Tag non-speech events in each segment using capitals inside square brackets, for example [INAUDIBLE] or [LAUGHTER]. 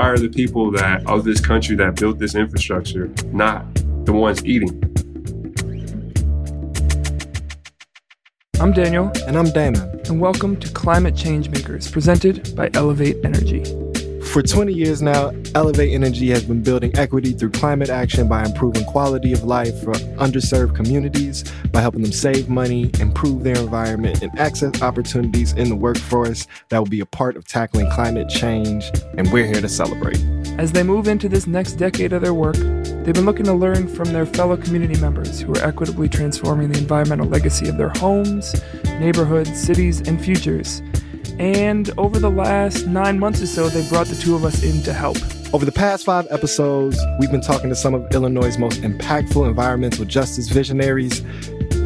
why are the people that of this country that built this infrastructure not the ones eating? I'm Daniel. And I'm Damon. And welcome to Climate Change Makers, presented by Elevate Energy. For 20 years now, Elevate Energy has been building equity through climate action by improving quality of life for underserved communities, by helping them save money, improve their environment, and access opportunities in the workforce that will be a part of tackling climate change. And we're here to celebrate. As they move into this next decade of their work, they've been looking to learn from their fellow community members who are equitably transforming the environmental legacy of their homes, neighborhoods, cities, and futures and over the last nine months or so, they brought the two of us in to help. Over the past five episodes, we've been talking to some of Illinois' most impactful environmental justice visionaries,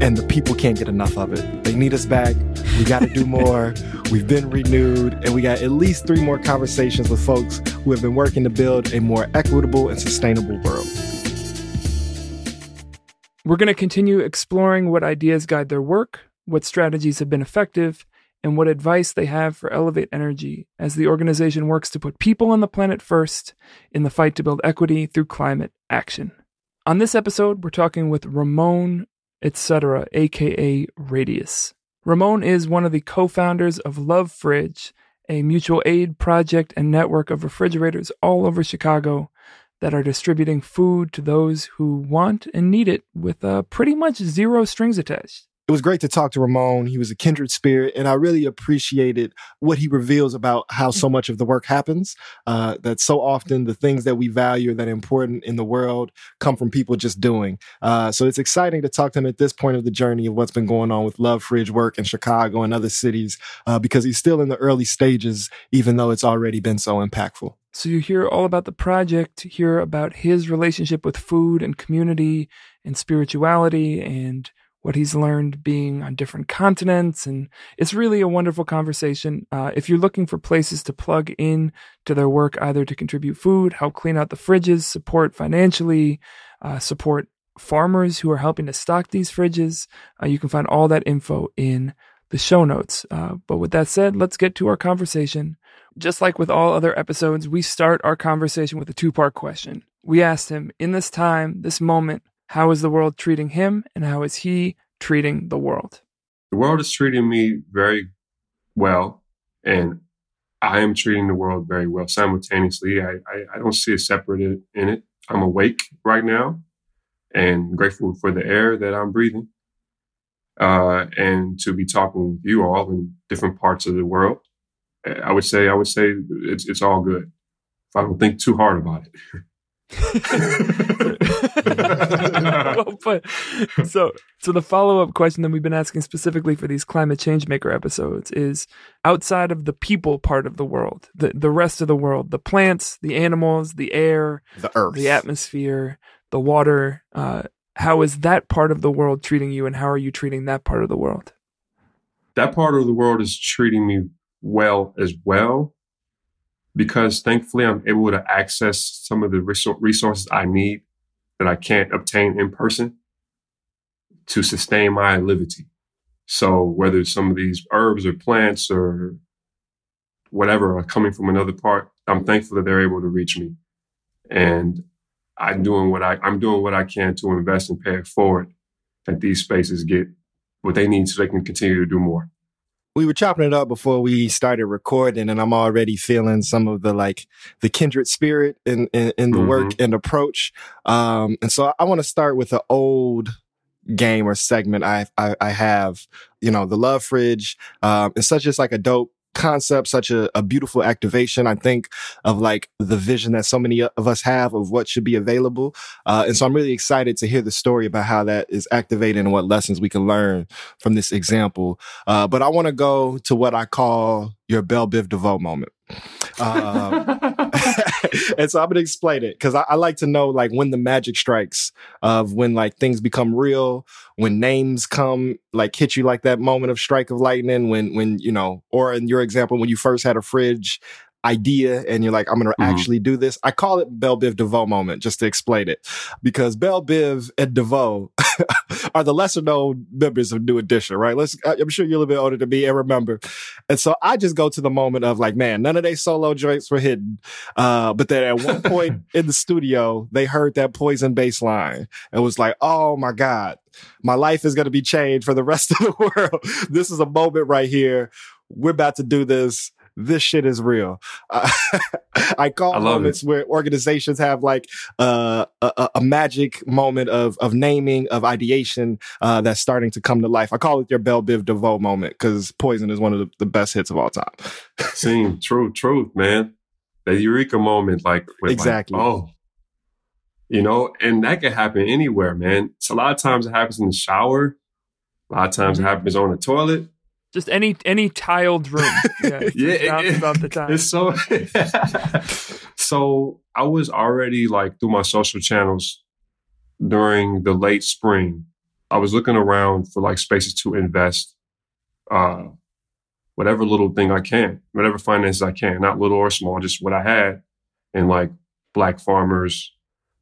and the people can't get enough of it. They need us back. We got to do more. [LAUGHS] We've been renewed, and we got at least three more conversations with folks who have been working to build a more equitable and sustainable world. We're going to continue exploring what ideas guide their work, what strategies have been effective, and what advice they have for Elevate Energy as the organization works to put people on the planet first in the fight to build equity through climate action. On this episode, we're talking with Ramon, etc., aka Radius. Ramon is one of the co founders of Love Fridge, a mutual aid project and network of refrigerators all over Chicago that are distributing food to those who want and need it with uh, pretty much zero strings attached it was great to talk to Ramon. He was a kindred spirit, and I really appreciated what he reveals about how so much of the work happens. Uh, that so often the things that we value that are important in the world come from people just doing. Uh, so it's exciting to talk to him at this point of the journey of what's been going on with Love Fridge work in Chicago and other cities, uh, because he's still in the early stages, even though it's already been so impactful. So you hear all about the project, hear about his relationship with food and community and spirituality and what he's learned being on different continents. And it's really a wonderful conversation. Uh, if you're looking for places to plug in to their work, either to contribute food, help clean out the fridges, support financially, uh, support farmers who are helping to stock these fridges, uh, you can find all that info in the show notes. Uh, but with that said, let's get to our conversation. Just like with all other episodes, we start our conversation with a two part question. We asked him, in this time, this moment, how is the world treating him, and how is he treating the world? The world is treating me very well, and I am treating the world very well simultaneously. I, I, I don't see a separate in it. I'm awake right now and grateful for the air that I'm breathing uh, and to be talking with you all in different parts of the world. I would say, I would say it's, it's all good if I don't think too hard about it. [LAUGHS] [LAUGHS] [LAUGHS] well put. So, so the follow up question that we've been asking specifically for these climate change maker episodes is outside of the people part of the world, the the rest of the world, the plants, the animals, the air, the earth, the atmosphere, the water. Uh, how is that part of the world treating you, and how are you treating that part of the world? That part of the world is treating me well as well because thankfully I'm able to access some of the resources I need that I can't obtain in person to sustain my livity. So whether some of these herbs or plants or whatever are coming from another part, I'm thankful that they're able to reach me. And I'm doing what I, I'm doing what I can to invest and pay it forward that these spaces get what they need so they can continue to do more we were chopping it up before we started recording and I'm already feeling some of the like the kindred spirit in, in, in the mm-hmm. work and approach. Um, and so I want to start with an old game or segment I, I, I have, you know, the love fridge. Um, it's such just like a dope concept, such a, a, beautiful activation. I think of like the vision that so many of us have of what should be available. Uh, and so I'm really excited to hear the story about how that is activated and what lessons we can learn from this example. Uh, but I want to go to what I call your Bell Biv DeVoe moment. [LAUGHS] Um, [LAUGHS] and so I'm gonna explain it because I, I, like to know like when the magic strikes of when like things become real, when names come like hit you like that moment of strike of lightning, when when you know, or in your example, when you first had a fridge idea and you're like, I'm going to mm-hmm. actually do this. I call it Bell Biv DeVoe moment just to explain it because Bell Biv and DeVoe [LAUGHS] are the lesser known members of New Edition, right? Let's, I'm sure you're a little bit older than me and remember. And so I just go to the moment of like, man, none of their solo joints were hidden. Uh, but then at one point [LAUGHS] in the studio, they heard that poison bass line and was like, oh my God, my life is going to be changed for the rest of the [LAUGHS] world. this is a moment right here. We're about to do this this shit is real. Uh, [LAUGHS] I call I moments it. where organizations have like uh, a, a, magic moment of of naming of ideation uh, that's starting to come to life. I call it your Bell Biv DeVoe moment because Poison is one of the, the, best hits of all time. [LAUGHS] Same, true, truth, man. The eureka moment, like exactly. Like, oh, you know, and that can happen anywhere, man. So a lot of times it happens in the shower. A lot of times mm-hmm. it happens on the toilet. Just any any tiled room. [LAUGHS] Yeah, yeah it, about the time. It's so [LAUGHS] so I was already like through my social channels during the late spring. I was looking around for like spaces to invest uh whatever little thing I can, whatever finances I can, not little or small, just what I had and like black farmers,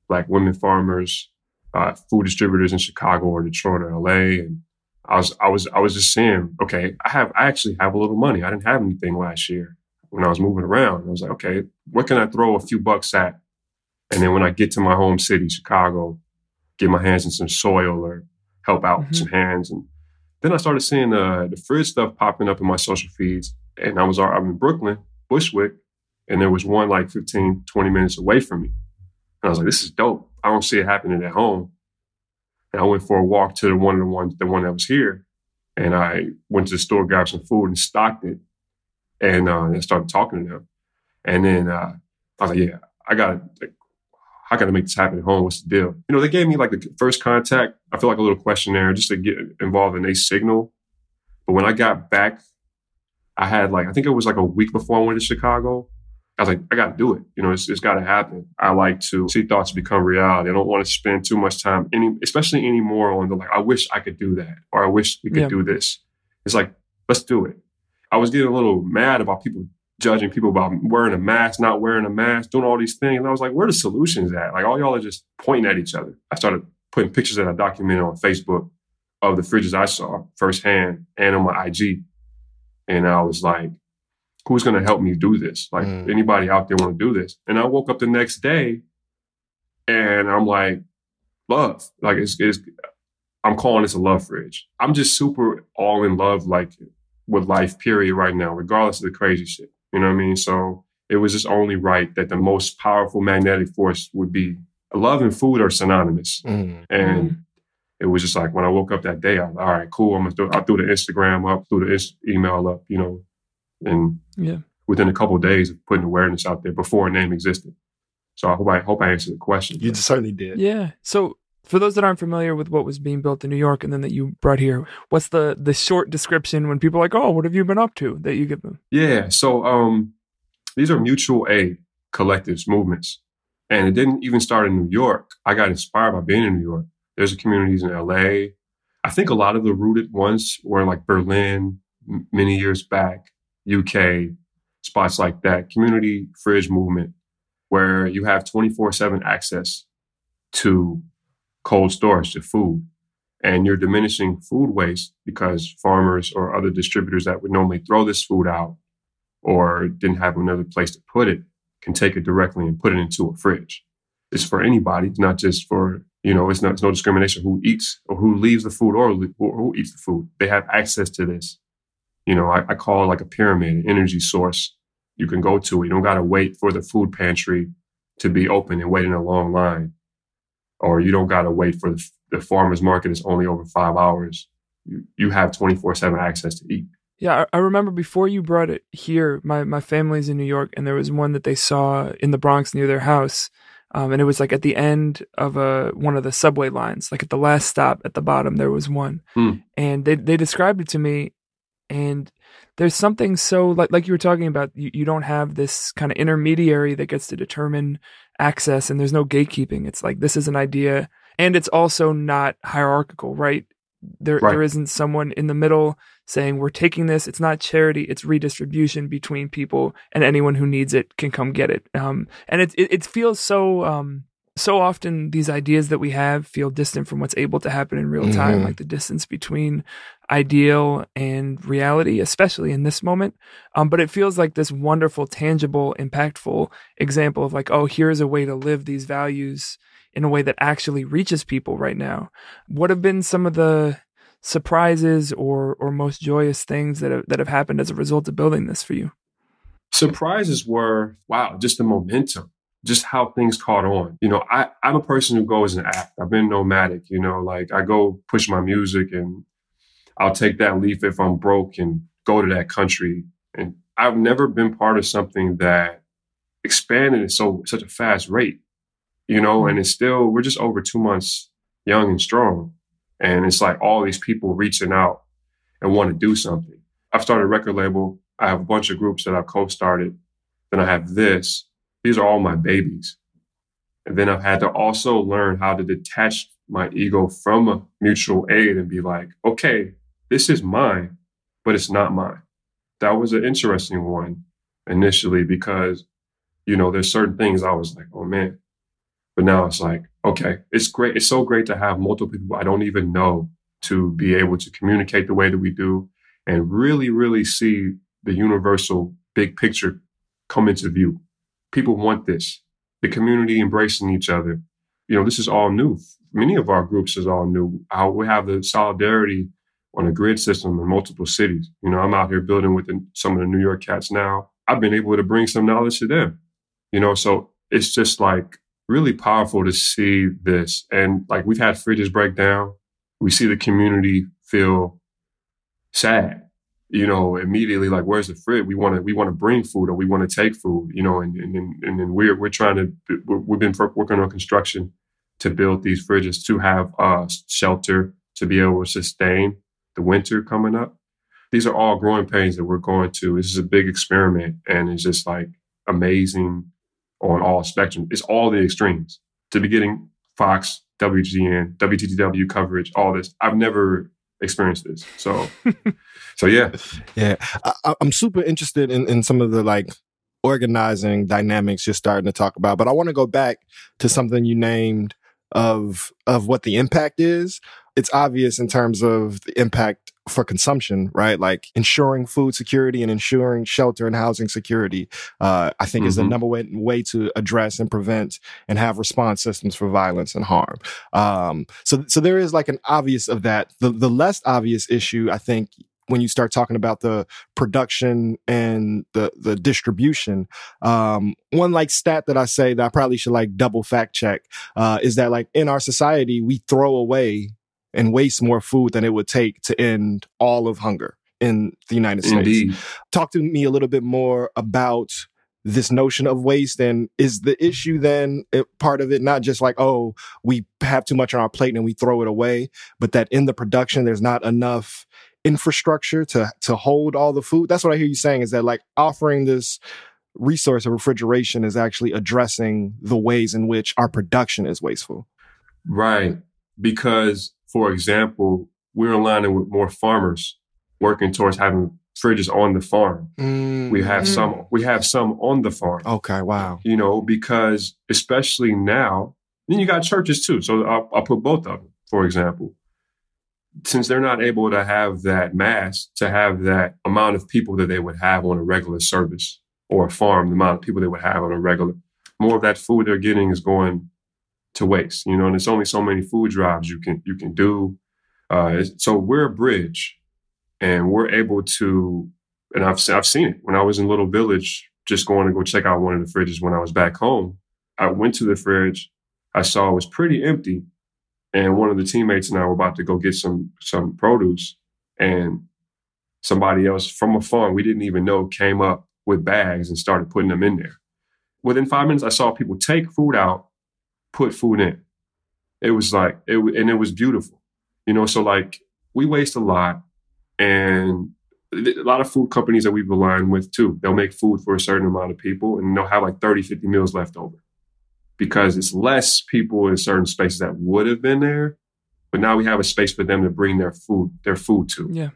black women farmers, uh, food distributors in Chicago or Detroit or LA and I was I was I was just saying, okay, I have I actually have a little money. I didn't have anything last year when I was moving around. I was like, okay, what can I throw a few bucks at? And then when I get to my home city, Chicago, get my hands in some soil or help out mm-hmm. some hands. And then I started seeing uh, the fridge stuff popping up in my social feeds. And I was I'm in Brooklyn, Bushwick, and there was one like 15, 20 minutes away from me. And I was like, this is dope. I don't see it happening at home. And I went for a walk to the one of the ones, the one that was here. And I went to the store, grabbed some food and stocked it. And uh, I started talking to them. And then uh, I was like, yeah, I got to, like, how can I make this happen at home? What's the deal? You know, they gave me like the first contact. I feel like a little questionnaire just to get involved in a signal. But when I got back, I had like, I think it was like a week before I went to Chicago. I was like, I got to do it. You know, it's, it's got to happen. I like to see thoughts become reality. I don't want to spend too much time, any, especially anymore on the like, I wish I could do that or I wish we could yeah. do this. It's like, let's do it. I was getting a little mad about people judging people about wearing a mask, not wearing a mask, doing all these things. And I was like, where the solutions at? Like, all y'all are just pointing at each other. I started putting pictures that I documented on Facebook of the fridges I saw firsthand and on my IG. And I was like, who's going to help me do this? Like mm. anybody out there want to do this? And I woke up the next day and I'm like, love. Like it's, it's, I'm calling this a love fridge. I'm just super all in love, like with life, period, right now, regardless of the crazy shit. You know what I mean? So it was just only right that the most powerful magnetic force would be love and food are synonymous. Mm. And mm. it was just like when I woke up that day, I was like, all right, cool. I'm gonna do, I threw the Instagram up, threw the email up, you know, and yeah. within a couple of days of putting awareness out there before a name existed. So I hope I hope I answered the question. You certainly did. Yeah. So for those that aren't familiar with what was being built in New York and then that you brought here, what's the the short description when people are like, "Oh, what have you been up to?" that you give them? Yeah. So um, these are mutual aid collectives, movements, and it didn't even start in New York. I got inspired by being in New York. There's communities in LA. I think a lot of the rooted ones were in like Berlin m- many years back. UK, spots like that, community fridge movement, where you have 24 7 access to cold storage, to food, and you're diminishing food waste because farmers or other distributors that would normally throw this food out or didn't have another place to put it can take it directly and put it into a fridge. It's for anybody, it's not just for, you know, it's not it's no discrimination who eats or who leaves the food or, or who eats the food. They have access to this you know, I, I call it like a pyramid, an energy source you can go to. it. You don't got to wait for the food pantry to be open and wait in a long line. Or you don't got to wait for the, the farmer's market is only over five hours. You, you have 24 7 access to eat. Yeah, I remember before you brought it here, my, my family's in New York, and there was one that they saw in the Bronx near their house. Um, and it was like at the end of a one of the subway lines, like at the last stop at the bottom, there was one. Hmm. And they, they described it to me and there's something so like like you were talking about you, you don't have this kind of intermediary that gets to determine access and there's no gatekeeping. It's like this is an idea and it's also not hierarchical right? There right. there isn't someone in the middle saying we're taking this. It's not charity it's redistribution between people and anyone who needs it can come get it. Um and it it, it feels so um so often these ideas that we have feel distant from what's able to happen in real time, Mhm. like the distance between ideal and reality, especially in this moment. Um, but it feels like this wonderful, tangible, impactful example of like, oh, here's a way to live these values in a way that actually reaches people right now. What have been some of the surprises or or most joyous things that have, that have happened as a result of building this for you? surprises were wow, just the momentum, just how things caught on. You know, I, I'm a person who goes and act. I've been nomadic, you know, like I go push my music and I'll take that leaf if I'm broke and go to that country. And I've never been part of something that expanded at so such a fast rate, you know, mm-hmm. and it's still we're just over two months young and strong. And it's like all these people reaching out and want to do something. I've started a record label. I have a bunch of groups that I've co-started. Then I have this. These are all my babies. And then I've had to also learn how to detach my ego from a mutual aid and be like, okay, this is mine, but it's not mine. That was an interesting one initially because, you know, there's certain things I was like, oh man. But now it's like, okay, it's great. It's so great to have multiple people I don't even know to be able to communicate the way that we do and really, really see the universal big picture come into view. People want this. The community embracing each other. You know, this is all new. Many of our groups is all new. How we have the solidarity on a grid system in multiple cities. You know, I'm out here building with the, some of the New York cats now. I've been able to bring some knowledge to them. You know, so it's just like really powerful to see this. And like we've had fridges break down. We see the community feel sad you know, immediately like, where's the fridge? We want to, we want to bring food or we want to take food, you know, and, and, and then we're, we're trying to, we've been working on construction to build these fridges to have uh, shelter to be able to sustain the winter coming up. These are all growing pains that we're going to. This is a big experiment and it's just like amazing on all spectrum. It's all the extremes to be getting Fox, WGN, WTTW coverage, all this. I've never experienced this. So, [LAUGHS] so yeah, yeah. I, I'm super interested in, in some of the like organizing dynamics you're starting to talk about, but I want to go back to something you named of of what the impact is. It's obvious in terms of the impact for consumption, right? Like ensuring food security and ensuring shelter and housing security, uh, I think mm-hmm. is the number one way to address and prevent and have response systems for violence and harm. Um, so, so there is like an obvious of that. The, the less obvious issue, I think, when you start talking about the production and the the distribution, um, one like stat that I say that I probably should like double fact check uh, is that like in our society we throw away and waste more food than it would take to end all of hunger in the United States. Indeed. Talk to me a little bit more about this notion of waste and is the issue then eh, part of it not just like oh we have too much on our plate and we throw it away but that in the production there's not enough infrastructure to to hold all the food that's what i hear you saying is that like offering this resource of refrigeration is actually addressing the ways in which our production is wasteful right because for example we're aligning with more farmers working towards having fridges on the farm. Mm. We have some we have some on the farm. Okay, wow. You know, because especially now, then you got churches too. So I'll, I'll put both of them, for example. Since they're not able to have that mass, to have that amount of people that they would have on a regular service or a farm, the amount of people they would have on a regular, more of that food they're getting is going to waste. You know, and there's only so many food drives you can you can do. Uh, so we're a bridge and we're able to and I've I've seen it when I was in Little Village, just going to go check out one of the fridges when I was back home. I went to the fridge, I saw it was pretty empty, and one of the teammates and I were about to go get some some produce, and somebody else from a farm we didn't even know came up with bags and started putting them in there. Within five minutes, I saw people take food out, put food in. It was like it, and it was beautiful, you know. So like we waste a lot and a lot of food companies that we've aligned with too, they'll make food for a certain amount of people and they'll have like 30, 50 meals left over because it's less people in certain spaces that would have been there. But now we have a space for them to bring their food, their food to. Yeah.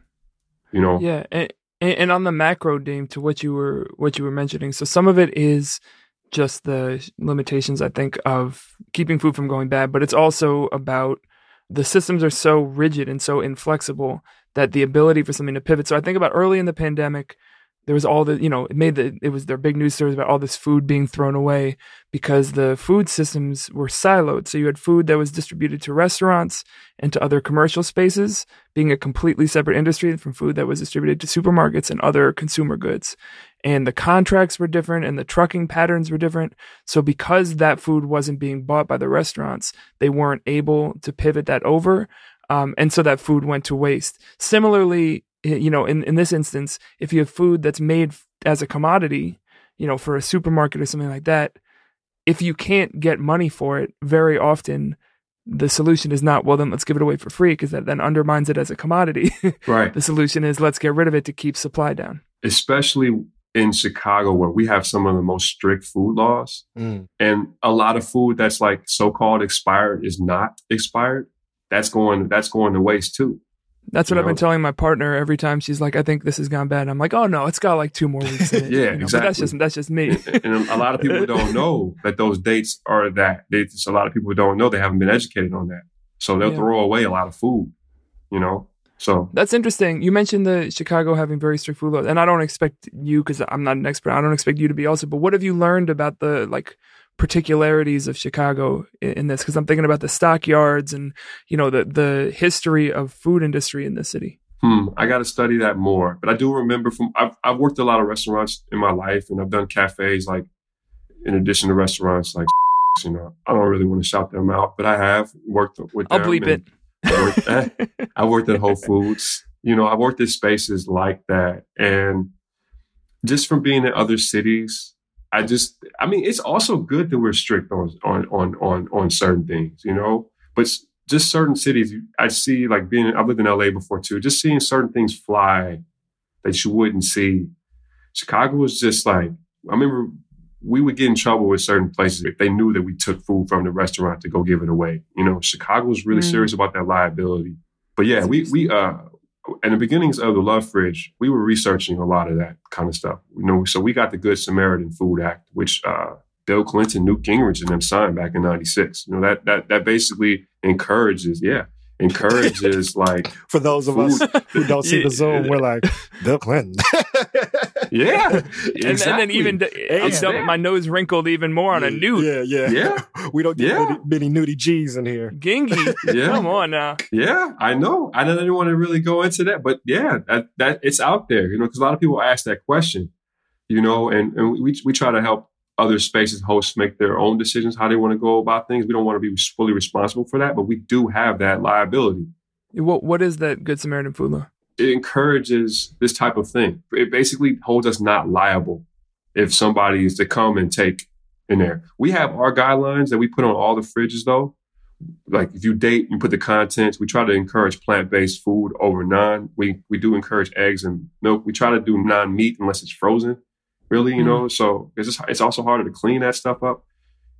You know? Yeah. And, and on the macro, Dame, to what you were what you were mentioning. So some of it is just the limitations, I think, of keeping food from going bad, but it's also about the systems are so rigid and so inflexible that the ability for something to pivot. So I think about early in the pandemic, there was all the you know it made the it was their big news stories about all this food being thrown away because the food systems were siloed. So you had food that was distributed to restaurants and to other commercial spaces being a completely separate industry from food that was distributed to supermarkets and other consumer goods. And the contracts were different and the trucking patterns were different. So because that food wasn't being bought by the restaurants they weren't able to pivot that over. Um, and so that food went to waste. Similarly, you know, in, in this instance, if you have food that's made as a commodity, you know, for a supermarket or something like that, if you can't get money for it, very often the solution is not, well, then let's give it away for free because that then undermines it as a commodity. [LAUGHS] right. the solution is let's get rid of it to keep supply down. Especially in Chicago, where we have some of the most strict food laws, mm. and a lot of food that's like so called expired is not expired. That's going that's going to waste too. That's what I've know? been telling my partner every time she's like, "I think this has gone bad." I'm like, "Oh no, it's got like two more weeks." In it. [LAUGHS] yeah, you know? exactly. But that's just that's just me. and a lot of people don't know [LAUGHS] that those dates are that. Dates. A lot of people don't know they haven't been educated on that, so they'll yeah. throw away a lot of food. You know, so that's interesting. You mentioned the Chicago having very strict food laws, and I don't expect you because I'm not an expert. I don't expect you to be also. But what have you learned about the like particularities of Chicago in, in this? Because I'm thinking about the stockyards and you know the the history of food industry in the city. Hmm, I got to study that more. But I do remember from I've I've worked a lot of restaurants in my life, and I've done cafes like in addition to restaurants like [LAUGHS] you know I don't really want to shout them out, but I have worked with. I'll bleep it. I worked, at, [LAUGHS] I worked at Whole Foods. You know, I worked in spaces like that, and just from being in other cities, I just, I mean, it's also good that we're strict on on on on on certain things, you know. But just certain cities, I see like being. I've lived in LA before too. Just seeing certain things fly that you wouldn't see. Chicago was just like I remember we would get in trouble with certain places if they knew that we took food from the restaurant to go give it away. You know, Chicago was really mm. serious about that liability. But yeah, we we uh in the beginnings of the Love Fridge, we were researching a lot of that kind of stuff. You know, so we got the Good Samaritan Food Act, which uh, Bill Clinton, Newt Gingrich, and them signed back in '96. You know, that that that basically encourages, yeah, encourages [LAUGHS] like for those of food. us who don't see the [LAUGHS] Zoom, we're like Bill Clinton. [LAUGHS] [LAUGHS] yeah, exactly. and, and, then even I'm my nose wrinkled even more on a newt. Yeah, yeah, yeah. [LAUGHS] we don't get yeah. many, many nudie G's in here. Gingy, [LAUGHS] yeah. come on now. Yeah, I know. I didn't want to really go into that, but yeah, that that it's out there. You know, because a lot of people ask that question. You know, and and we we try to help other spaces hosts make their own decisions how they want to go about things. We don't want to be fully responsible for that, but we do have that liability. What what is that Good Samaritan food law? It encourages this type of thing. It basically holds us not liable if somebody is to come and take in there. We have our guidelines that we put on all the fridges though. Like if you date, you put the contents. We try to encourage plant-based food over non. We we do encourage eggs and milk. We try to do non-meat unless it's frozen really, you mm know. So it's just, it's also harder to clean that stuff up.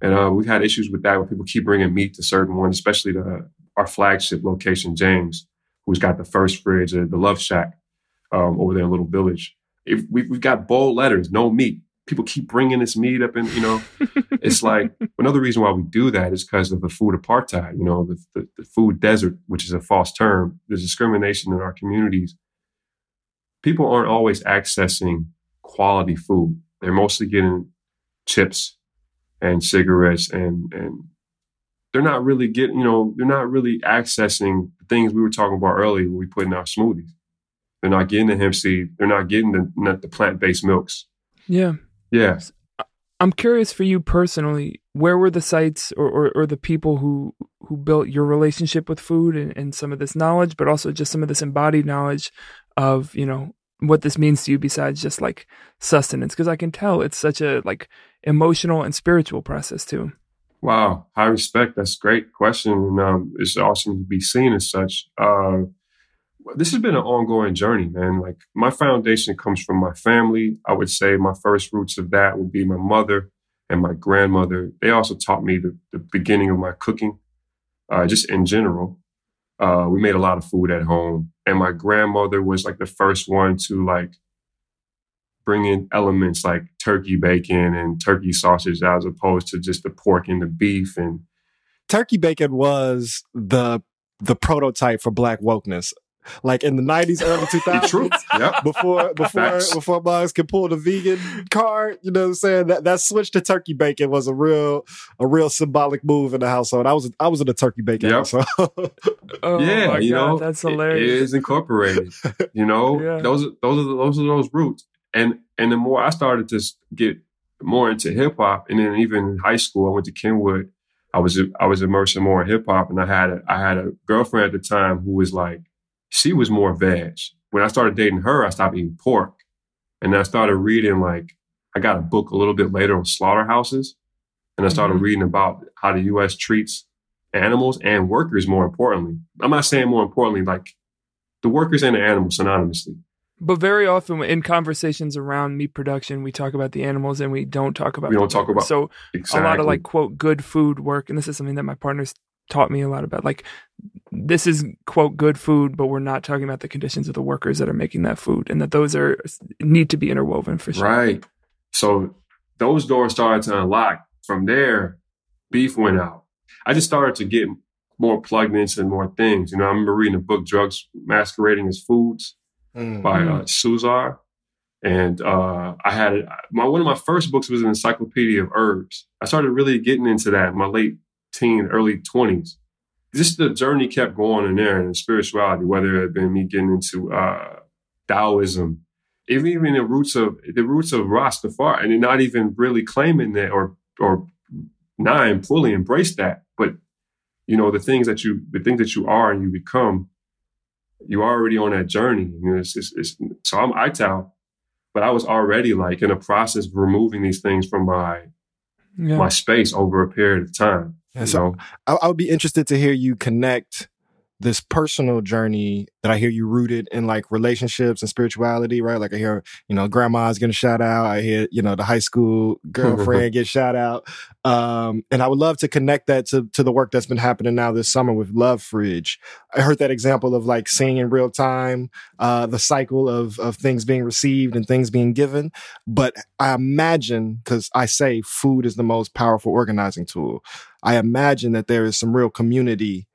And uh, we've had issues with that when people keep bringing meat to certain ones, especially the our flagship location, James, who's got the first fridge, uh, the Love Shack, um, over there in Little Village. If we, we've got bold letters, no meat. People keep bringing this meat up, and you know, [LAUGHS] it's like another reason why we do that is because of the food apartheid. You know, the, the, the food desert, which is a false term. There's discrimination in our communities. People aren't always accessing quality food. They're mostly getting chips and cigarettes and and they're not really getting, you know, they're not really accessing the things we were talking about earlier when we put in our smoothies. They're not getting the hemp seed. They're not getting the, the plant based milks. Yeah. Yeah. I'm curious for you personally, where were the sites or, or, or, the people who, who built your relationship with food and, and some of this knowledge, but also just some of this embodied knowledge of, you know, what this means to you besides just like sustenance because i can tell it's such a like emotional and spiritual process too wow high respect that's great question and um, it's awesome to be seen as such. Uh, this has been an ongoing journey man like my foundation comes from my family. I would say my first roots of that would be my mother and my grandmother. They also taught me the, the beginning of my cooking uh, just in general. Uh, we made a lot of food at home, and my grandmother was like the first one to like bring in elements like turkey bacon and turkey sausage as opposed to just the pork and the beef and turkey bacon was the the prototype for black wokeness like in the nineties, early [LAUGHS] two thousands. yep. Before [LAUGHS] before Facts. before Mugs could pull the vegan card, you know what I'm saying? That that switch to turkey bacon was a real a real symbolic move in the household. I was I was in a turkey bacon yep. household. [LAUGHS] oh yeah, you God, know that's hilarious. It is incorporated. you know, yeah. those those are those are those roots. And and the more I started to get more into hip hop, and then even in high school, I went to Kenwood. I was I was immersed in hip hop, and I had a, I had a girlfriend at the time who was like she was more veg. When I started dating her, I stopped eating pork. And I started reading, like, I got a book a little bit later on slaughterhouses. And I started mm-hmm. reading about how the US treats animals and workers more importantly. I'm not saying more importantly, like the workers and the animals synonymously. But very often in conversations around meat production, we talk about the animals and we don't talk about. We don't talk about. So exactly. a lot of like quote good food work, and this is something that my partners taught me a lot about. Like this is quote good food, but we're not talking about the conditions of the workers that are making that food, and that those are need to be interwoven for sure. Right. So those doors started to unlock. From there, beef went out. I just started to get more plugged into more things. You know, I remember reading a book, "Drugs Masquerading as Foods" mm-hmm. by uh, Suzar, and uh, I had my one of my first books was an encyclopedia of herbs. I started really getting into that in my late teen, early twenties just the journey kept going in there and spirituality, whether it had been me getting into uh, Taoism, even even the roots of the roots of Rastafari, and not even really claiming that or or not and fully embrace that, but you know the things that you the things that you are and you become, you're already on that journey. You know, it's, it's, it's so I'm ITAL, but I was already like in a process of removing these things from my yeah. my space over a period of time. And so I, I, would be interested to hear you connect this personal journey that I hear you rooted in like relationships and spirituality, right? Like I hear, you know, grandma's getting shout out. I hear, you know, the high school [LAUGHS] girlfriend get shout out. Um, and I would love to connect that to, to the work that's been happening now this summer with Love Fridge. I heard that example of like seeing in real time, uh, the cycle of, of things being received and things being given. But I imagine, cause I say food is the most powerful organizing tool. I imagine that there is some real community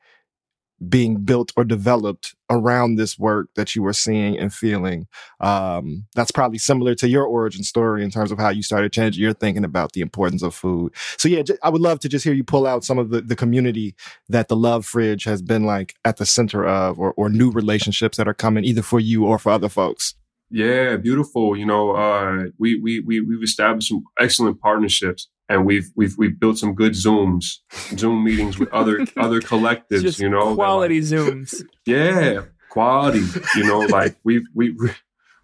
being built or developed around this work that you were seeing and feeling. Um, that's probably similar to your origin story in terms of how you started changing your thinking about the importance of food. So yeah, I would love to just hear you pull out some of the, the community that the Love Fridge has been like at the center of, or, or new relationships that are coming either for you or for other folks. Yeah, beautiful. You know, uh, we we we we've established some excellent partnerships and we've we've we've built some good zooms zoom meetings with other [LAUGHS] other collectives Just you know quality like, zooms. [LAUGHS] Yeah quality you know like we've we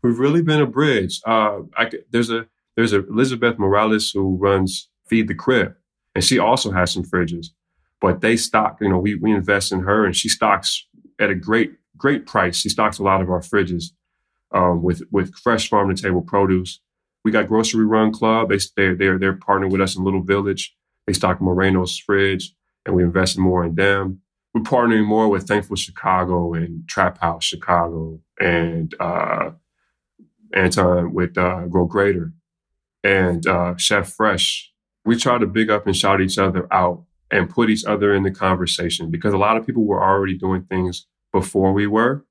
we've really been a bridge. Uh I, there's a there's a elizabeth morales who runs feed the crib and she also has some fridges but they stock you know we we invest in her and she stocks at a great great price. She stocks a lot of our fridges um, with with fresh farm to table produce we got Grocery Run Club. They they're they're they're partnering with us in Little Village. They stock Moreno's fridge, and we invested more in them. We're partnering more with Thankful Chicago and Trap House Chicago and uh, Anton with uh, Grow Greater and uh, Chef Fresh. We try to big up and shout each other out and put each other in the conversation because a lot of people were already doing things before we were,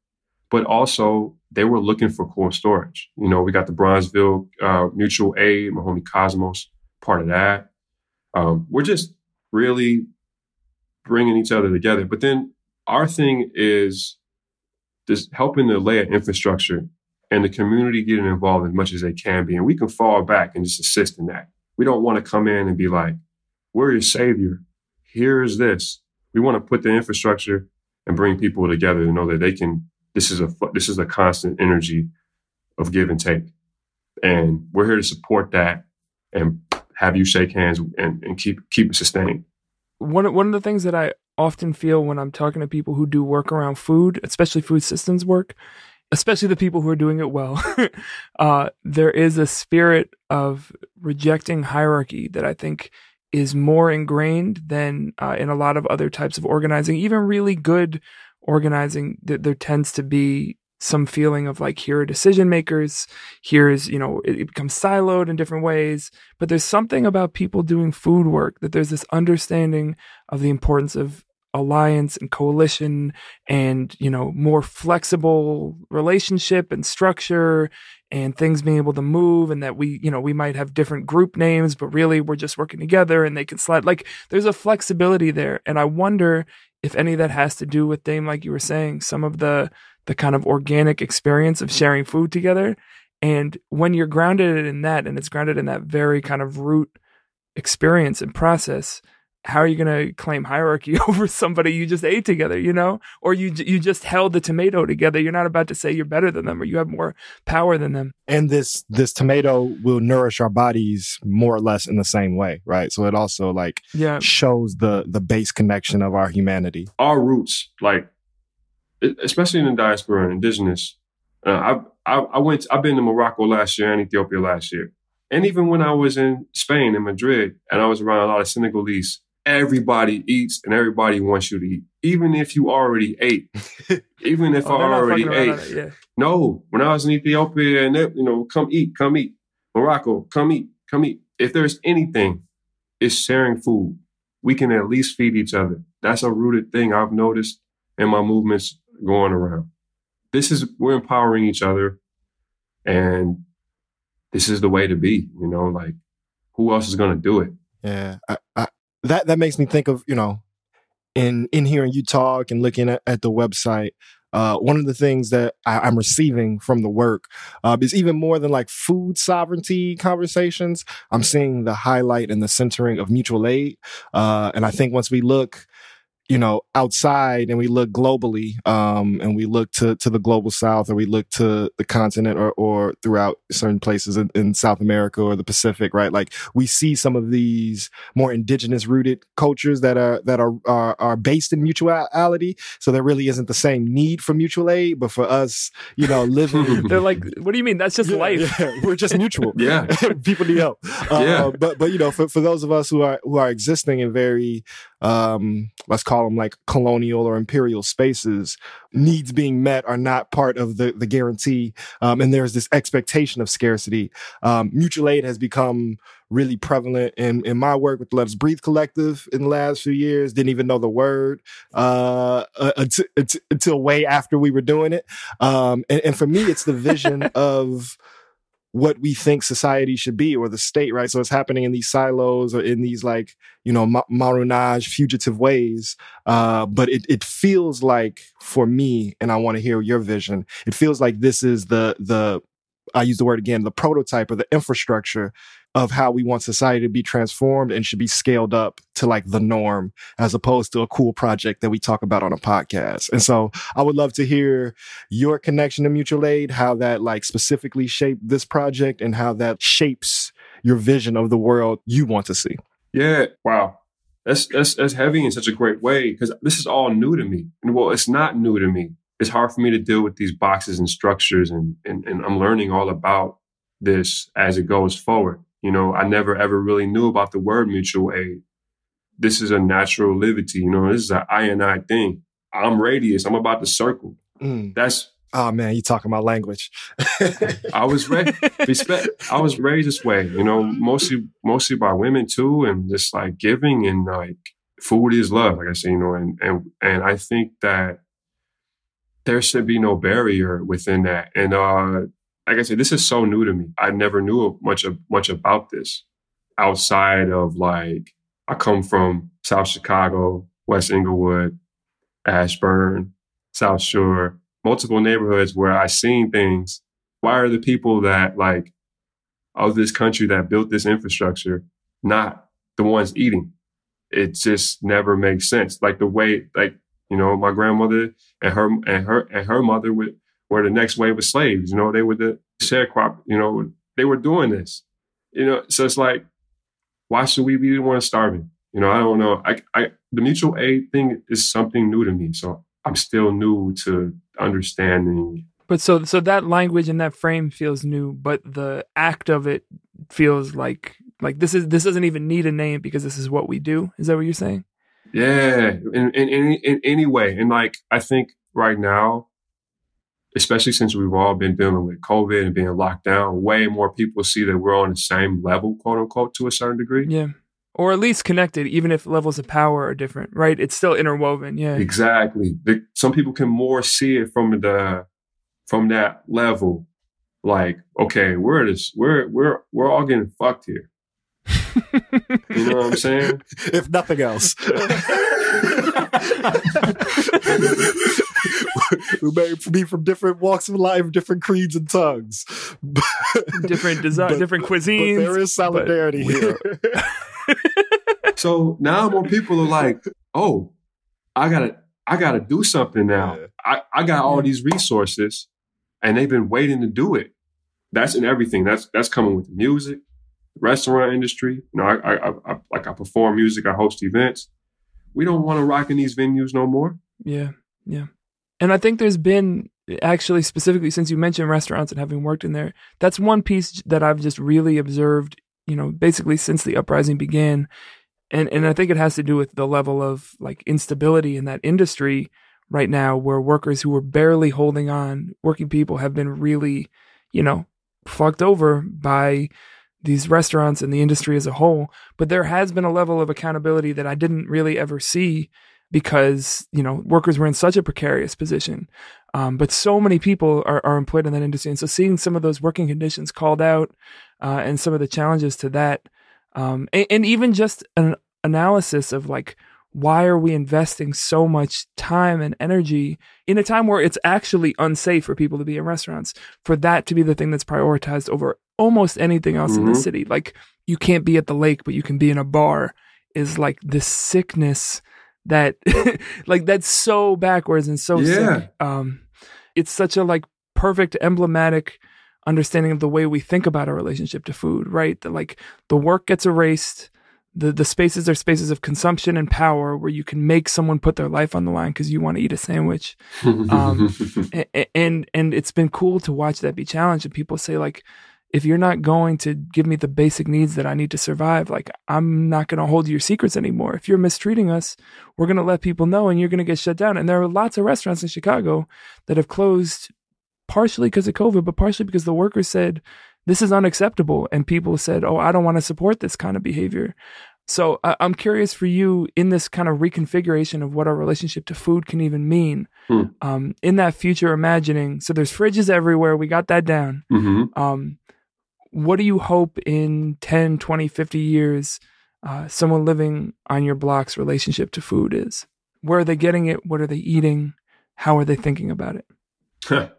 but also they were looking for cold storage. You know, we got the Bronzeville uh, Mutual Aid, my homie Cosmos, part of that. Um, we're just really bringing each other together. But then our thing is just helping to lay an infrastructure and the community getting involved as much as they can be. And we can fall back and just assist in that. We don't want to come in and be like, we're your savior. Here's this. We want to put the infrastructure and bring people together to know that they can this is a this is a constant energy of give and take, and we're here to support that and have you shake hands and, and keep keep it sustained. One one of the things that I often feel when I'm talking to people who do work around food, especially food systems work, especially the people who are doing it well, [LAUGHS] uh, there is a spirit of rejecting hierarchy that I think is more ingrained than uh, in a lot of other types of organizing, even really good organizing, there tends to be some feeling of like here are decision makers here's you know it, it, becomes siloed in different ways. But there's something about people doing food work that there's this understanding of the importance of alliance and coalition and you know more flexible relationship and structure and things being able to move and that we you know we might have different group names but really we're just working together and they can slide. Like there's a flexibility there. And i wonder if any of that has to do with Dame like you were saying some of the the kind of organic experience of sharing food together. And when you're grounded in that, and it's grounded in that very kind of root experience and process, how are you going to claim hierarchy [LAUGHS] over somebody you just ate together, you know? Or you you just held the tomato together. You're not about to say you're better than them or you have more power than them. And this this tomato will nourish our bodies more or less in the same way, right? So it also like yeah. shows the the base connection of our humanity. Our roots, like especially in the diaspora and indigenous. Uh, I, I, I went. I've been to Morocco last year and Ethiopia last year, and even when I was in Spain in Madrid and I was around a lot of Senegalese, everybody eats and everybody wants you to eat, even if you already ate. [LAUGHS] even if oh, I already ate. It, yeah. No, when I was in Ethiopia and they, you know, come eat, come eat. Morocco, come eat, come eat. If there's anything, it's sharing food. We can at least feed each other. That's a rooted thing I've noticed in my movements going around. This is, we're empowering each other and this is the way to be, you know, like who else is going to do it? Yeah. I, I, that, that makes me think of, you know, in, in hearing you talk and looking at, at the website, uh, one of the things that I, am receiving from the work uh, is even more than like food sovereignty conversations. I'm seeing the highlight and the centering of mutual aid. Uh, and I think once we look you know, outside and we look globally, um, and we look to, to the global south or we look to the continent or, or throughout certain places in, in, South America or the Pacific, right? Like we see some of these more indigenous rooted cultures that are, that are, are, are based in mutuality. So there really isn't the same need for mutual aid, but for us, you know, living. [LAUGHS] They're like, what do you mean? That's just yeah, life. Yeah, we're just mutual. [LAUGHS] yeah. [LAUGHS] People need help. Uh, yeah. But, but, you know, for, for those of us who are, who are existing in very, um, let's call them like colonial or imperial spaces, needs being met are not part of the, the guarantee. Um, and there's this expectation of scarcity. Um, mutual aid has become really prevalent in, in my work with the Let Us Breathe Collective in the last few years. Didn't even know the word uh, uh until, until way after we were doing it. Um, and, and for me, it's the vision [LAUGHS] of what we think society should be or the state, right? So it's happening in these silos or in these like, you know, ma- fugitive ways. Uh, but it, it feels like for me, and I want to hear your vision, it feels like this is the, the, I use the word again, the prototype or the infrastructure of how we want society to be transformed and should be scaled up to like the norm as opposed to a cool project that we talk about on a podcast. And so I would love to hear your connection to mutual aid, how that like specifically shaped this project and how that shapes your vision of the world you want to see. Yeah. Wow. That's, that's, that's heavy in such a great way because this is all new to me. And well, it's not new to me. It's hard for me to deal with these boxes and structures and, and, and I'm learning all about this as it goes forward. You know, I never ever really knew about the word mutual aid. This is a natural liberty. You know, this is an I and I thing. I'm radius. I'm about to circle. Mm. That's oh man, you talking about language. I was raised [LAUGHS] respect. I was raised this way. You know, mostly mostly by women too, and just like giving and like food is love. Like I said, you know, and and and I think that there should be no barrier within that. And uh like I said, this is so new to me. I never knew much of much about this outside of like I come from South Chicago, West Englewood, Ashburn, South Shore, multiple neighborhoods where I seen things. Why are the people that like of this country that built this infrastructure not the ones eating? It just never makes sense. Like the way, like you know, my grandmother and her and her and her mother would were the next wave of slaves. You know, they were the sharecrop. You know, they were doing this. You know, so it's like, why should we be the one starving? You know, I don't know. I, I, the mutual aid thing is something new to me, so I'm still new to understanding. But so, so that language and that frame feels new, but the act of it feels like like this is this doesn't even need a name because this is what we do. Is that what you're saying? Yeah, in in in, in any way, and like I think right now especially since we've all been dealing with COVID and being locked down, way more people see that we're on the same level, quote unquote, to a certain degree. Yeah. Or at least connected, even if levels of power are different, right? It's still interwoven. Yeah. Exactly. The, some people can more see it from the from that level. Like, okay, we're this we're we're we're all getting fucked here. you know what I'm saying? [LAUGHS] If nothing else. [LAUGHS] [LAUGHS] [LAUGHS] we may be from different walks of life, different creeds and tongues, [LAUGHS] different design, different cuisines. there is solidarity here. [LAUGHS] so now more people are like, "Oh, I gotta, I gotta do something now. Yeah. I, I got all these resources, and they've been waiting to do it. That's in everything. That's that's coming with the music, the restaurant industry. You know, I, I, I like I perform music, I host events. We don't want to rock in these venues no more. Yeah, yeah. And I think there's been actually specifically since you mentioned restaurants and having worked in there, that's one piece that I've just really observed, you know, basically since the uprising began. And and I think it has to do with the level of like instability in that industry right now where workers who were barely holding on, working people have been really, you know, fucked over by these restaurants and the industry as a whole. But there has been a level of accountability that I didn't really ever see because you know workers were in such a precarious position. Um, but so many people are, are employed in that industry, and so seeing some of those working conditions called out uh, and some of the challenges to that, um, and, and even just an analysis of like why are we investing so much time and energy in a time where it's actually unsafe for people to be in restaurants for that to be the thing that's prioritized over almost anything else mm-hmm. in the mm-hmm. city like you can't be at the lake but you can be in a bar is like this sickness that [LAUGHS] like that's so backwards and so yeah. sick. Um, it's such a like perfect emblematic understanding of the way we think about our relationship to food, right? That like the work gets erased. The, the spaces are spaces of consumption and power where you can make someone put their life on the line because you want to eat a sandwich. [LAUGHS] Um, and, and, and it's been cool to watch that be challenged. And people say like, if you're not going to give me the basic needs that I need to survive, like I'm not going to hold your secrets anymore. If you're mistreating us, we're going to let people know and you're going to get shut down. And there are lots of restaurants in Chicago that have closed partially because of COVID, but partially because the workers said, this is unacceptable. And people said, oh, I don't want to support this kind of behavior. So uh, I'm curious for you in this kind of reconfiguration of what our relationship to food can even mean. Hmm. Um, in that future imagining, so there's fridges everywhere. We got that down. Mm-hmm. Um, what do you hope in 10, 20, 50 years uh, someone living on your block's relationship to food is? Where are they getting it? What are they eating? How are they thinking about it?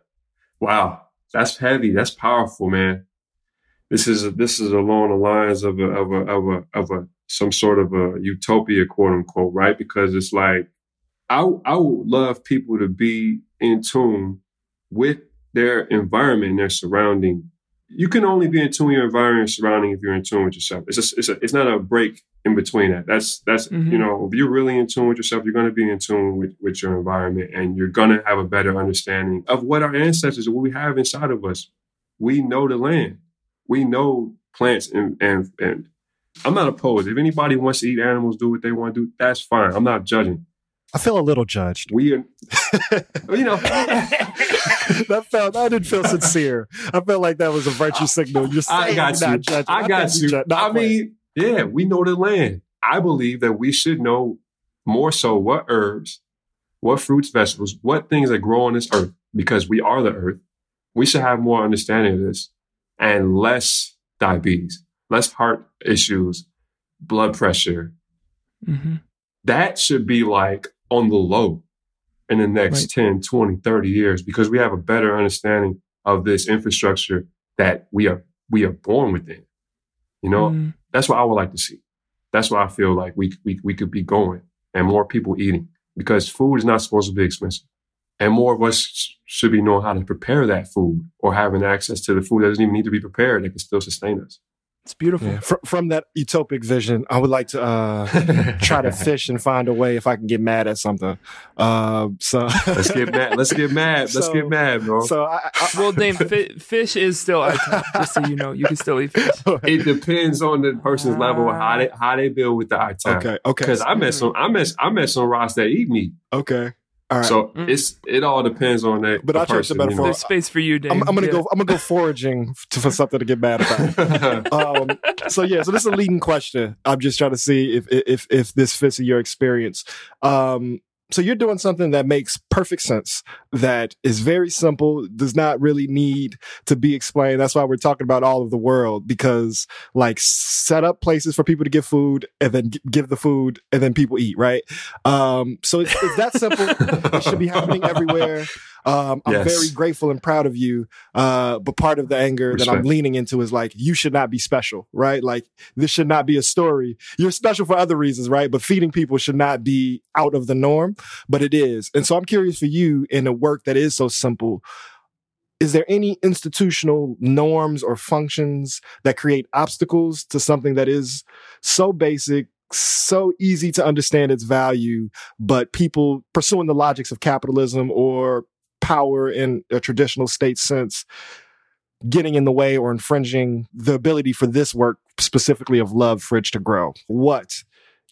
wow, that's heavy. That's powerful, man. This is a, this is along the lines of a of a of a of a some sort of a utopia, quote unquote, right? Because it's like I I would love people to be in tune with their environment, their surrounding you can only be in tune with your environment surrounding if you're in tune with yourself. It's just, it's a, it's not a break in between that. That's that's mm-hmm. you know if you're really in tune with yourself, you're going to be in tune with, with your environment, and you're going to have a better understanding of what our ancestors, what we have inside of us. We know the land, we know plants, and and and I'm not opposed. If anybody wants to eat animals, do what they want to do. That's fine. I'm not judging. I feel a little judged. We, are, [LAUGHS] you know, [LAUGHS] [LAUGHS] that felt that didn't feel sincere. I felt like that was a virtue signal. You're saying I got you. I, I got you. I mean, yeah, we know the land. I believe that we should know more so what herbs, what fruits, vegetables, what things that grow on this earth, because we are the earth. We should have more understanding of this and less diabetes, less heart issues, blood pressure. Mm-hmm. That should be like on the low in the next right. 10, 20, 30 years because we have a better understanding of this infrastructure that we are we are born within. You know, mm. that's what I would like to see. That's why I feel like we, we we could be going and more people eating because food is not supposed to be expensive. And more of us should be knowing how to prepare that food or having access to the food that doesn't even need to be prepared that can still sustain us. It's beautiful. Yeah. From, from that utopic vision, I would like to uh, [LAUGHS] try to fish and find a way if I can get mad at something. Uh, so let's get mad. Let's get mad. Let's so, get mad, bro. So, I, I, well, Dame, fish is still [LAUGHS] item, just so you know. You can still eat fish. It depends on the person's uh, level how they how they build with the item. Okay, okay. Because I met some, I met, I met some Ross that eat meat. Okay. All right. So mm. it's it all depends on that. But I change the metaphor. You know? There's space for you, Dave. I'm, I'm gonna yeah. go. I'm gonna go foraging [LAUGHS] to, for something to get mad about. [LAUGHS] um, so yeah. So this is a leading question. I'm just trying to see if if if this fits in your experience. Um, so you're doing something that makes perfect sense, that is very simple, does not really need to be explained. That's why we're talking about all of the world because like set up places for people to get food and then give the food and then people eat, right? Um, so it's, it's that simple. it should be happening everywhere. [LAUGHS] Um, I'm yes. very grateful and proud of you. Uh, but part of the anger Respect. that I'm leaning into is like, you should not be special, right? Like this should not be a story. You're special for other reasons, right? But feeding people should not be out of the norm, but it is. And so I'm curious for you in a work that is so simple. Is there any institutional norms or functions that create obstacles to something that is so basic, so easy to understand its value, but people pursuing the logics of capitalism or power in a traditional state sense getting in the way or infringing the ability for this work specifically of love fridge to grow what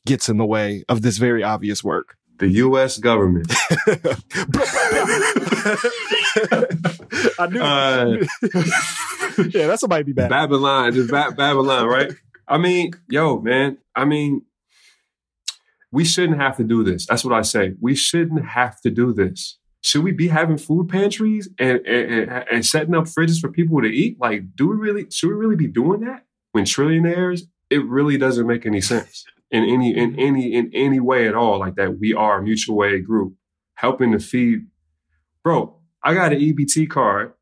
gets in the way of this very obvious work the U.S. government. [LAUGHS] [LAUGHS] I knew. Uh, [LAUGHS] yeah, that's somebody be bad. Babylon, just ba- Babylon, right? I mean, yo, man. I mean, we shouldn't have to do this. That's what I say. We shouldn't have to do this should we be having food pantries and, and, and setting up fridges for people to eat? Like, do we really, should we really be doing that when trillionaires? It really doesn't make any sense in any, in any, in any way at all. Like that we are a mutual aid group helping to feed. Bro, I got an EBT card.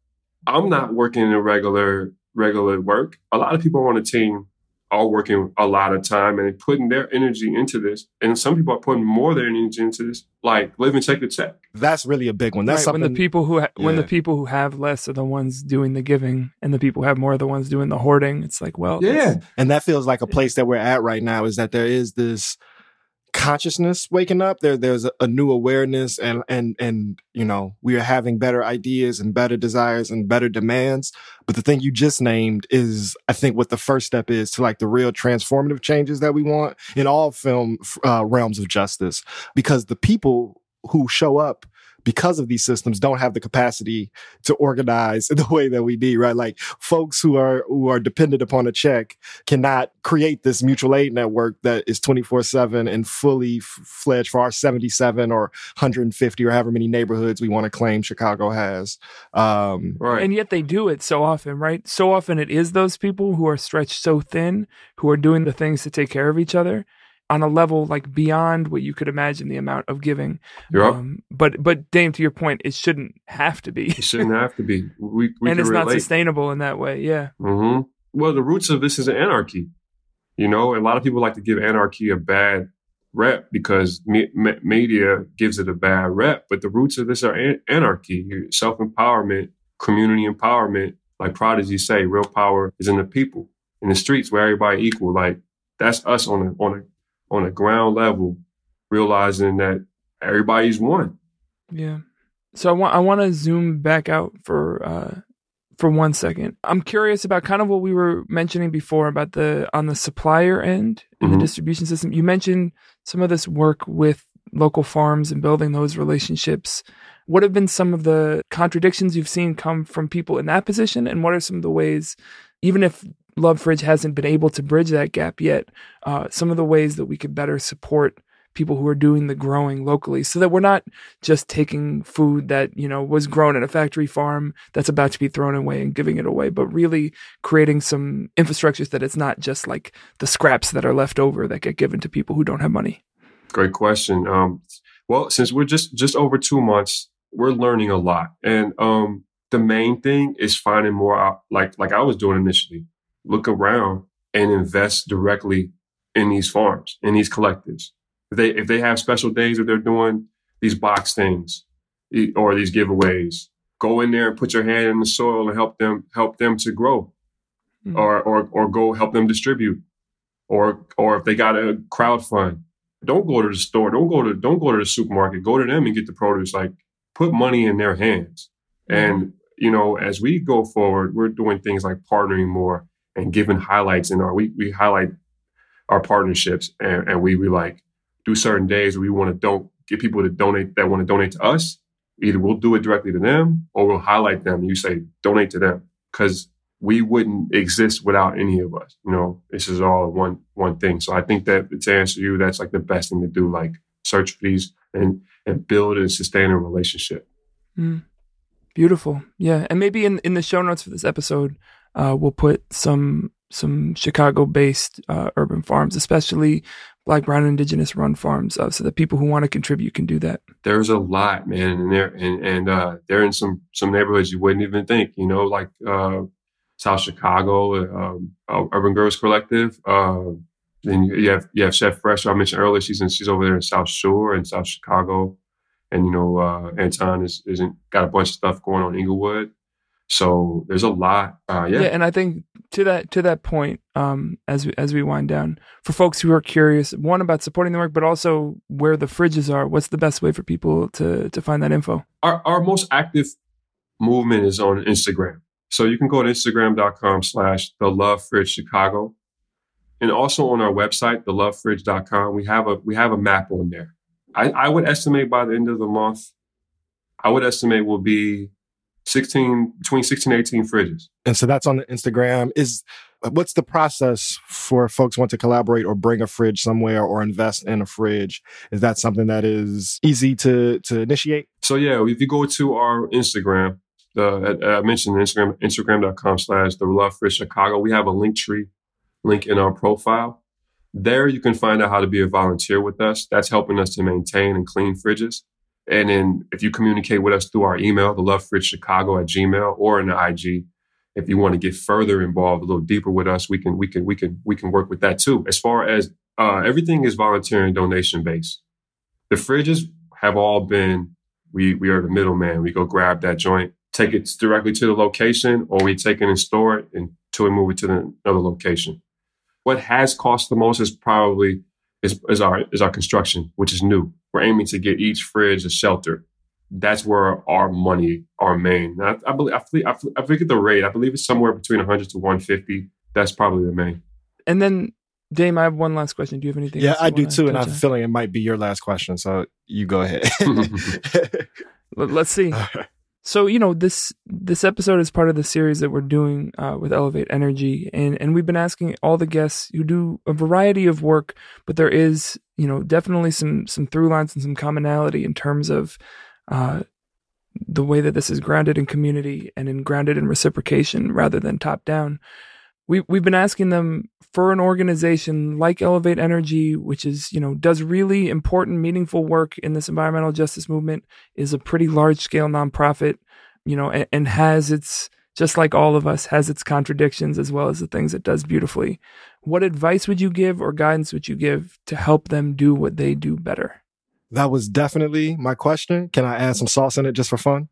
I'm not working in a regular, regular work. A lot of people on the team are working a lot of time and putting their energy into this. And some people are putting more of their energy into this, like live and take the check. That's really a big one. That's right, something. When the people who ha- yeah. when the people who have less are the ones doing the giving, and the people who have more are the ones doing the hoarding. It's like, well, yeah. And that feels like a place that we're at right now. Is that there is this consciousness waking up there there's a, new awareness and and and you know we are having better ideas and better desires and better demands. But the thing you just named is i think what the first step is to like the real transformative changes that we want in all film uh, realms of justice. Because the people who show up because of these systems don't have the capacity to organize in [LAUGHS] the way that we need, right? Like folks who are, who are dependent upon a check cannot create this mutual aid network that is 24 seven and fully fledged for our 77 or 150 or however many neighborhoods we want to claim Chicago has. Um, right. And yet they do it so often, right? So often it is those people who are stretched so thin, who are doing the things to take care of each other on a level like beyond what you could imagine the amount of giving. Yep. Um, but but Dame, to your point, it shouldn't have to be. it shouldn't have to be. We, we and it's relate. not sustainable in that way. Yeah. Mm-hmm. Well, the roots of this is anarchy. You know, a lot of people like to give anarchy a bad rep because me- me- media gives it a bad rep. But the roots of this are an- anarchy, self empowerment, community empowerment. Like Prodigy say, real power is in the people, in the streets where everybody equal. Like that's us on a on a on a ground level, realizing that everybody's one. Yeah. So I want I want to zoom back out for uh for one second. I'm curious about kind of what we were mentioning before about the on the supplier end in mm-hmm. the distribution system. You mentioned some of this work with local farms and building those relationships. What have been some of the contradictions you've seen come from people in that position and what are some of the ways even if Love Fridge hasn't been able to bridge that gap yet. Uh, some of the ways that we could better support people who are doing the growing locally so that we're not just taking food that you know was grown at a factory farm that's about to be thrown away and giving it away but really creating some infrastructures that it's not just like the scraps that are left over that get given to people who don't have money great question um, well since we're just just over two months we're learning a lot and um, the main thing is finding more like like i was doing initially look around and invest directly in these farms, in these collectives. If they, if they have special days or they're doing these box things or these giveaways, go in there and put your hand in the soil and help them, help them to grow mm-hmm. or, or, or go help them distribute or, or if they got a crowd fund, don't go to the store. Don't go to, don't go to the supermarket. Go to them and get the produce. Like put money in their hands. Mm-hmm. And, you know, as we go forward, we're doing things like partnering more and giving highlights in our we we highlight our partnerships and, and we we like do certain days we want to don't get people to donate that want to donate to us. Either we'll do it directly to them or we'll highlight them. You say donate to them because we wouldn't exist without any of us. You know, this is all one one thing. So I think that to answer you, that's like the best thing to do. Like search for these and and build and sustain a relationship. Mm. Beautiful, yeah. And maybe in in the show notes for this episode, uh, we'll put some some Chicago based uh, urban farms, especially Black, Brown, Indigenous run farms, uh, so that people who want to contribute can do that. There's a lot, man, and they're and, and uh, they're in some some neighborhoods you wouldn't even think, you know, like uh, South Chicago, um, uh, Urban Growers Collective. Uh, then you have you have Chef Fresh. I mentioned earlier. She's in, she's over there in South Shore and South Chicago, and you know uh, Anton is isn't got a bunch of stuff going on in Englewood. So there's a lot. Uh, yeah. yeah, and I think to that to that point, um, as we, as we wind down, for folks who are curious, one about supporting the work, but also where the fridges are. What's the best way for people to to find that info? Our our most active movement is on Instagram. So you can go to Instagram.com slash the Love Fridge Chicago. And also on our website, thelovefridge.com, we have a we have a map on there. I, I would estimate by the end of the month, I would estimate will be 16 between 16 and 18 fridges. And so that's on the Instagram. Is what's the process for folks want to collaborate or bring a fridge somewhere or invest in a fridge? Is that something that is easy to to initiate? So yeah, if you go to our Instagram, the uh, I mentioned Instagram Instagram.com slash the love fridge Chicago, we have a link tree link in our profile. There you can find out how to be a volunteer with us. That's helping us to maintain and clean fridges. And then if you communicate with us through our email, the love fridge Chicago at Gmail or in the IG, if you want to get further involved, a little deeper with us, we can we can we can we can work with that too. As far as uh, everything is volunteer and donation based. The fridges have all been we we are the middleman. We go grab that joint, take it directly to the location, or we take it and store it until we move it to the, another location. What has cost the most is probably is, is our is our construction, which is new. We're aiming to get each fridge a shelter. That's where our money, our main. I, I believe I, I, I forget the rate. I believe it's somewhere between 100 to 150. That's probably the main. And then Dame, I have one last question. Do you have anything? Yeah, I do too, and I'm feeling it might be your last question. So you go ahead. [LAUGHS] [LAUGHS] Let's see. [LAUGHS] So you know this this episode is part of the series that we're doing uh, with Elevate Energy, and and we've been asking all the guests who do a variety of work, but there is you know definitely some some through lines and some commonality in terms of uh, the way that this is grounded in community and in grounded in reciprocation rather than top down we we've been asking them for an organization like Elevate Energy, which is you know does really important, meaningful work in this environmental justice movement, is a pretty large scale nonprofit, you know, and, and has its just like all of us has its contradictions as well as the things it does beautifully. What advice would you give or guidance would you give to help them do what they do better? That was definitely my question. Can I add some sauce in it just for fun?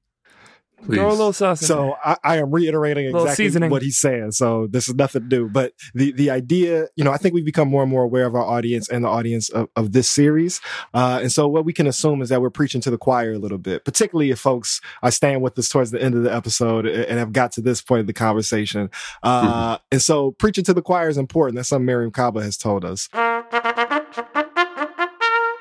Please. Throw a little sauce. so I, I, am reiterating exactly what he's saying. So this is nothing new, but the the idea, you know, I think we've become more and more aware of our audience and the audience of, of this series. Uh, and so what we can assume is that we're preaching to the choir a little bit, particularly if folks are staying with us towards the end of the episode and have got to this point of the conversation. Uh, mm-hmm. And so preaching to the choir is important. That's something Mariame Kaba has told us.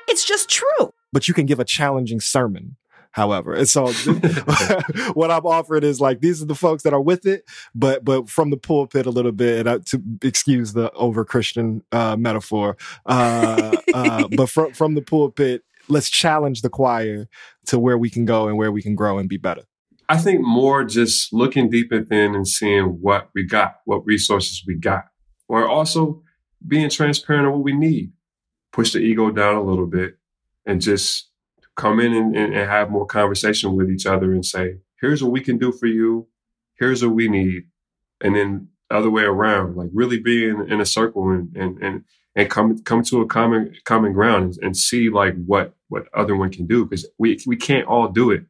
It's just true. But you can give a challenging sermon however. And so [LAUGHS] [LAUGHS] what I'm offering is like these are the folks that are with it, but but from the pulpit a little bit, uh, to excuse the over Christian uh, metaphor, uh, uh, [LAUGHS] but from from the pulpit, let's challenge the choir to where we can go and where we can grow and be better. I think more just looking deep within and seeing what we got, what resources we got, or also being transparent on what we need. Push the ego down a little bit and just come in and, and, have more conversation with each other and say, here's what we can do for you. Here's what we need. And then the other way around, like really be in, in a circle and, and, and, and come, come to a common, common ground and, and see like what, what other one can do. Cause we, we can't all do it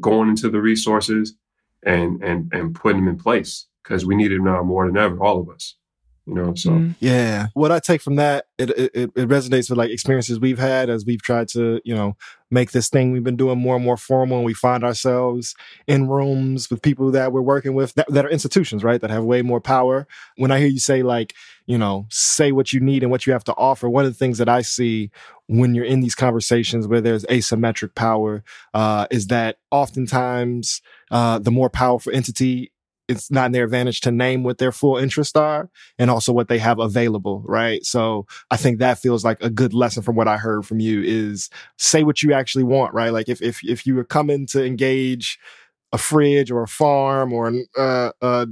going into the resources and, and, and putting them in place because we need it now more than ever, all of us you know so mm. yeah what i take from that it, it it resonates with like experiences we've had as we've tried to you know make this thing we've been doing more and more formal and we find ourselves in rooms with people that we're working with that, that are institutions right that have way more power when i hear you say like you know, say what you need and what you have to offer. One of the things that I see when you're in these conversations where there's asymmetric power, uh, is that oftentimes, uh, the more powerful entity it's not in their advantage to name what their full interests are and also what they have available, right? So I think that feels like a good lesson from what I heard from you is say what you actually want, right? Like if if if you were coming to engage a fridge or a farm or an, uh, uh,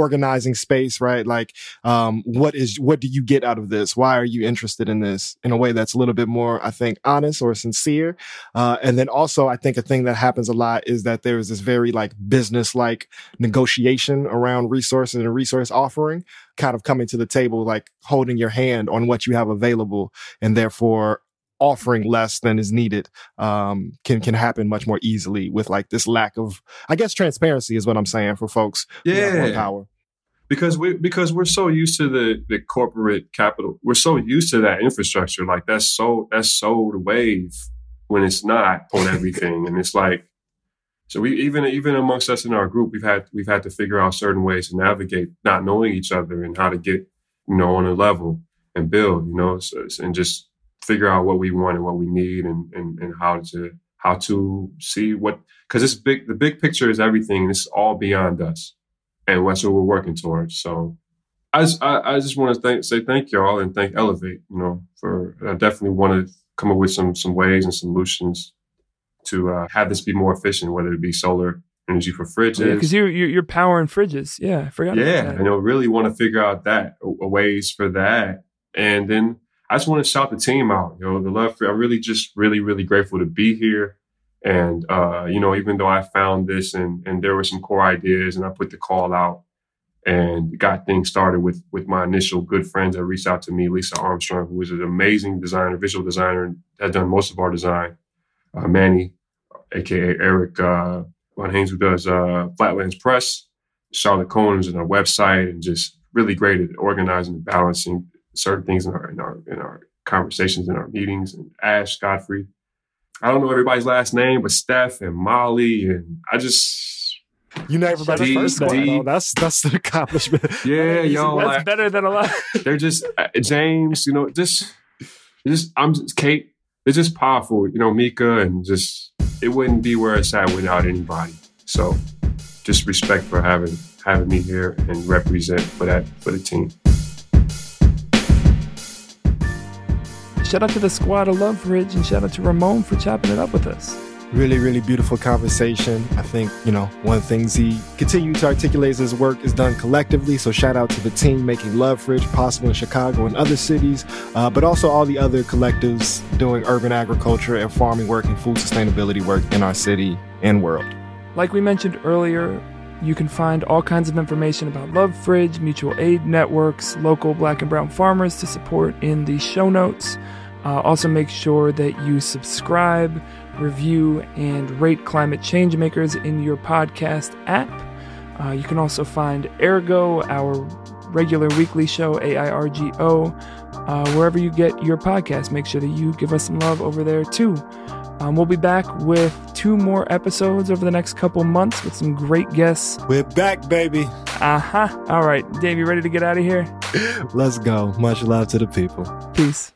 organizing space, right? Like, um, what is, what do you get out of this? Why are you interested in this in a way that's a little bit more, I think, honest or sincere? Uh, and then also, I think a thing that happens a lot is that there's this very like business like negotiation around resources and resource offering kind of coming to the table, like holding your hand on what you have available and therefore offering less than is needed um, can can happen much more easily with like this lack of I guess transparency is what I'm saying for folks yeah. power. Because we because we're so used to the the corporate capital we're so used to that infrastructure like that's so that's so the wave when it's not on everything and it's like so we even even amongst us in our group we've had we've had to figure out certain ways to navigate not knowing each other and how to get you know on a level and build you know so, and just figure out what we want and what we need and, and, and how to how to see what because it's big the big picture is everything. And it's all beyond us and that's what we're working towards. So i just i, I just want to thank say thank y'all and thank elevate you know for i definitely want to come up with some some ways and solutions to uh, have this be more efficient whether it be solar energy for fridges. Because yeah, you're, you're you're powering fridges. Yeah i forgot yeah i know really want to figure out that ways for that. And then I just want to shout the team out. You know, the love for, I'm really just really, really grateful to be here. And, uh, you know, even though I found this and, and there were some core ideas and I put the call out and got things started with, with my initial good friends that reached out to me, Lisa Armstrong, who is an amazing designer, visual designer, and has done most of our design. Uh, Manny, aka Eric uh, Von Haynes, who does uh, Flatlands Press, Charlotte Cohen's and our website, and just really great at organizing and balancing certain things in our in our in our conversations in our meetings. And Ash Godfrey, I don't know everybody's last name, but Steph and Molly, and I just you know everybody's first name. That's that's the [LAUGHS] accomplishment. [LAUGHS] Yeah, y'all. That's like, better than a lot. [LAUGHS] they're just uh, James. You know, just just I'm just Kate. They're just powerful. You know, Mika, and just it wouldn't be where it's at without anybody. So, just respect for having having me here and represent for that for the team. Shout out to the squad of Love Fridge and shout out to Ramon for chopping it up with us. Really, really beautiful conversation. I think, you know, one of the things he continued to articulate is his work is done collectively. So shout out to the team making Love Fridge possible in Chicago and other cities, uh, but also all the other collectives doing urban agriculture and farming work and food sustainability work in our city and world. Like we mentioned earlier, you can find all kinds of information about Love Fridge, mutual aid networks, local black and brown farmers to support in the show notes. Uh, also, make sure that you subscribe, review, and rate Climate Change Makers in your podcast app. Uh, you can also find AIRGO, our regular weekly show, AIRGO, uh, wherever you get your podcast. Make sure that you give us some love over there too. Um, we'll be back with two more episodes over the next couple months with some great guests. We're back, baby. Uh huh. All right, Dave, you ready to get out of here? Let's go. Much love to the people. Peace.